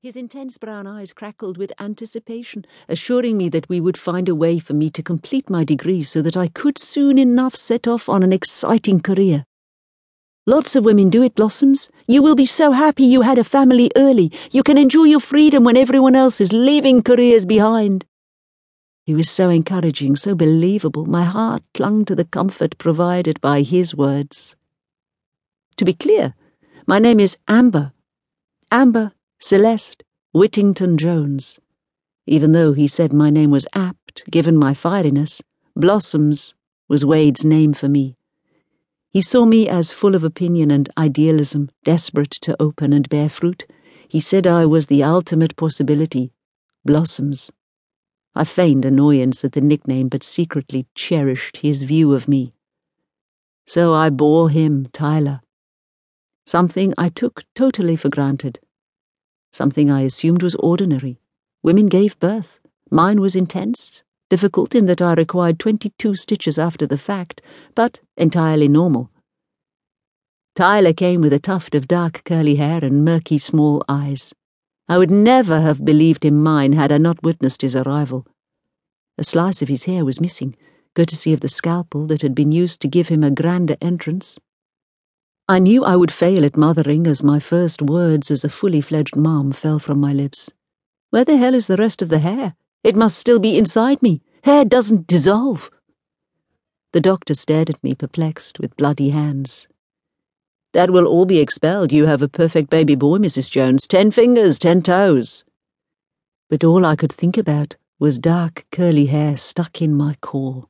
His intense brown eyes crackled with anticipation, assuring me that we would find a way for me to complete my degree so that I could soon enough set off on an exciting career. Lots of women do it, Blossoms. You will be so happy you had a family early. You can enjoy your freedom when everyone else is leaving careers behind. He was so encouraging, so believable, my heart clung to the comfort provided by his words. To be clear, my name is Amber. Amber Celeste Whittington Jones. Even though he said my name was apt, given my fieriness, Blossoms was Wade's name for me. He saw me as full of opinion and idealism, desperate to open and bear fruit. He said I was the ultimate possibility. Blossoms. I feigned annoyance at the nickname, but secretly cherished his view of me. So I bore him Tyler. Something I took totally for granted. Something I assumed was ordinary. Women gave birth. Mine was intense, difficult in that I required 22 stitches after the fact, but entirely normal. Tyler came with a tuft of dark curly hair and murky small eyes. I would never have believed him mine had I not witnessed his arrival. A slice of his hair was missing, courtesy of the scalpel that had been used to give him a grander entrance. I knew I would fail at mothering as my first words as a fully fledged mom fell from my lips. Where the hell is the rest of the hair? It must still be inside me. Hair doesn't dissolve. The doctor stared at me, perplexed, with bloody hands. That will all be expelled. You have a perfect baby boy, Mrs. Jones. Ten fingers, ten toes. But all I could think about was dark, curly hair stuck in my core.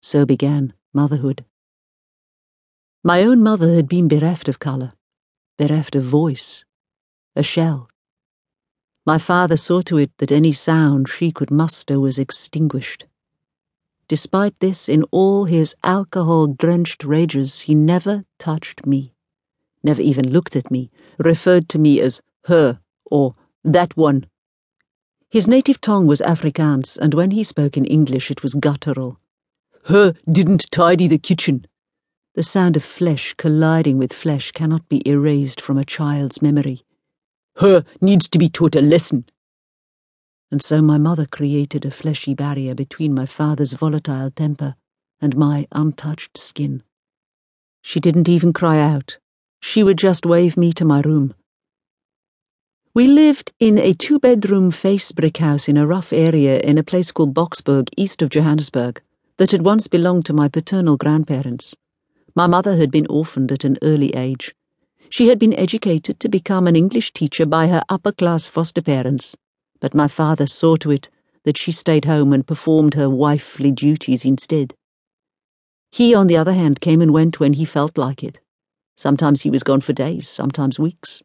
So began motherhood. My own mother had been bereft of colour, bereft of voice, a shell. My father saw to it that any sound she could muster was extinguished. Despite this, in all his alcohol drenched rages, he never touched me, never even looked at me, referred to me as her or that one. His native tongue was Afrikaans, and when he spoke in English it was guttural. Her didn't tidy the kitchen. The sound of flesh colliding with flesh cannot be erased from a child's memory. Her needs to be taught a lesson. And so my mother created a fleshy barrier between my father's volatile temper and my untouched skin. She didn't even cry out. She would just wave me to my room. We lived in a two bedroom face brick house in a rough area in a place called Boksburg, east of Johannesburg, that had once belonged to my paternal grandparents. My mother had been orphaned at an early age. She had been educated to become an English teacher by her upper class foster parents, but my father saw to it that she stayed home and performed her wifely duties instead. He, on the other hand, came and went when he felt like it. Sometimes he was gone for days, sometimes weeks.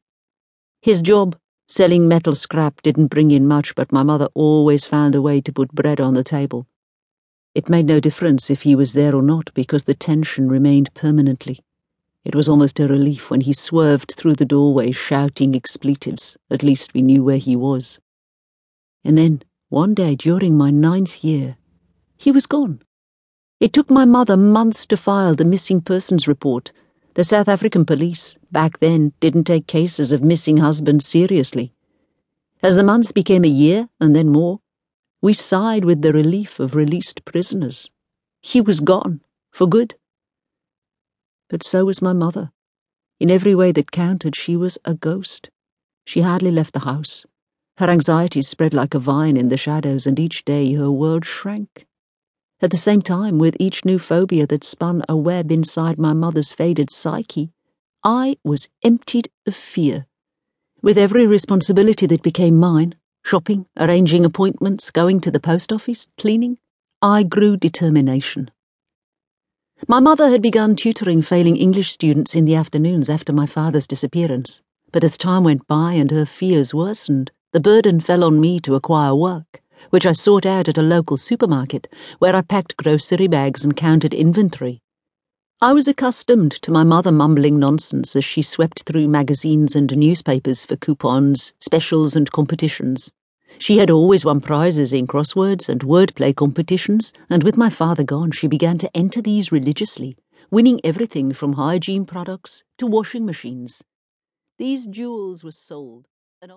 His job, selling metal scrap, didn't bring in much, but my mother always found a way to put bread on the table. It made no difference if he was there or not because the tension remained permanently. It was almost a relief when he swerved through the doorway shouting expletives. At least we knew where he was. And then, one day during my ninth year, he was gone. It took my mother months to file the missing persons report. The South African police, back then, didn't take cases of missing husbands seriously. As the months became a year, and then more, we sighed with the relief of released prisoners. He was gone, for good. But so was my mother. In every way that counted, she was a ghost. She hardly left the house. Her anxieties spread like a vine in the shadows, and each day her world shrank. At the same time, with each new phobia that spun a web inside my mother's faded psyche, I was emptied of fear. With every responsibility that became mine, Shopping, arranging appointments, going to the post office, cleaning. I grew determination. My mother had begun tutoring failing English students in the afternoons after my father's disappearance, but as time went by and her fears worsened, the burden fell on me to acquire work, which I sought out at a local supermarket, where I packed grocery bags and counted inventory. I was accustomed to my mother mumbling nonsense as she swept through magazines and newspapers for coupons, specials, and competitions. She had always won prizes in crosswords and wordplay competitions, and with my father gone, she began to enter these religiously, winning everything from hygiene products to washing machines. These jewels were sold.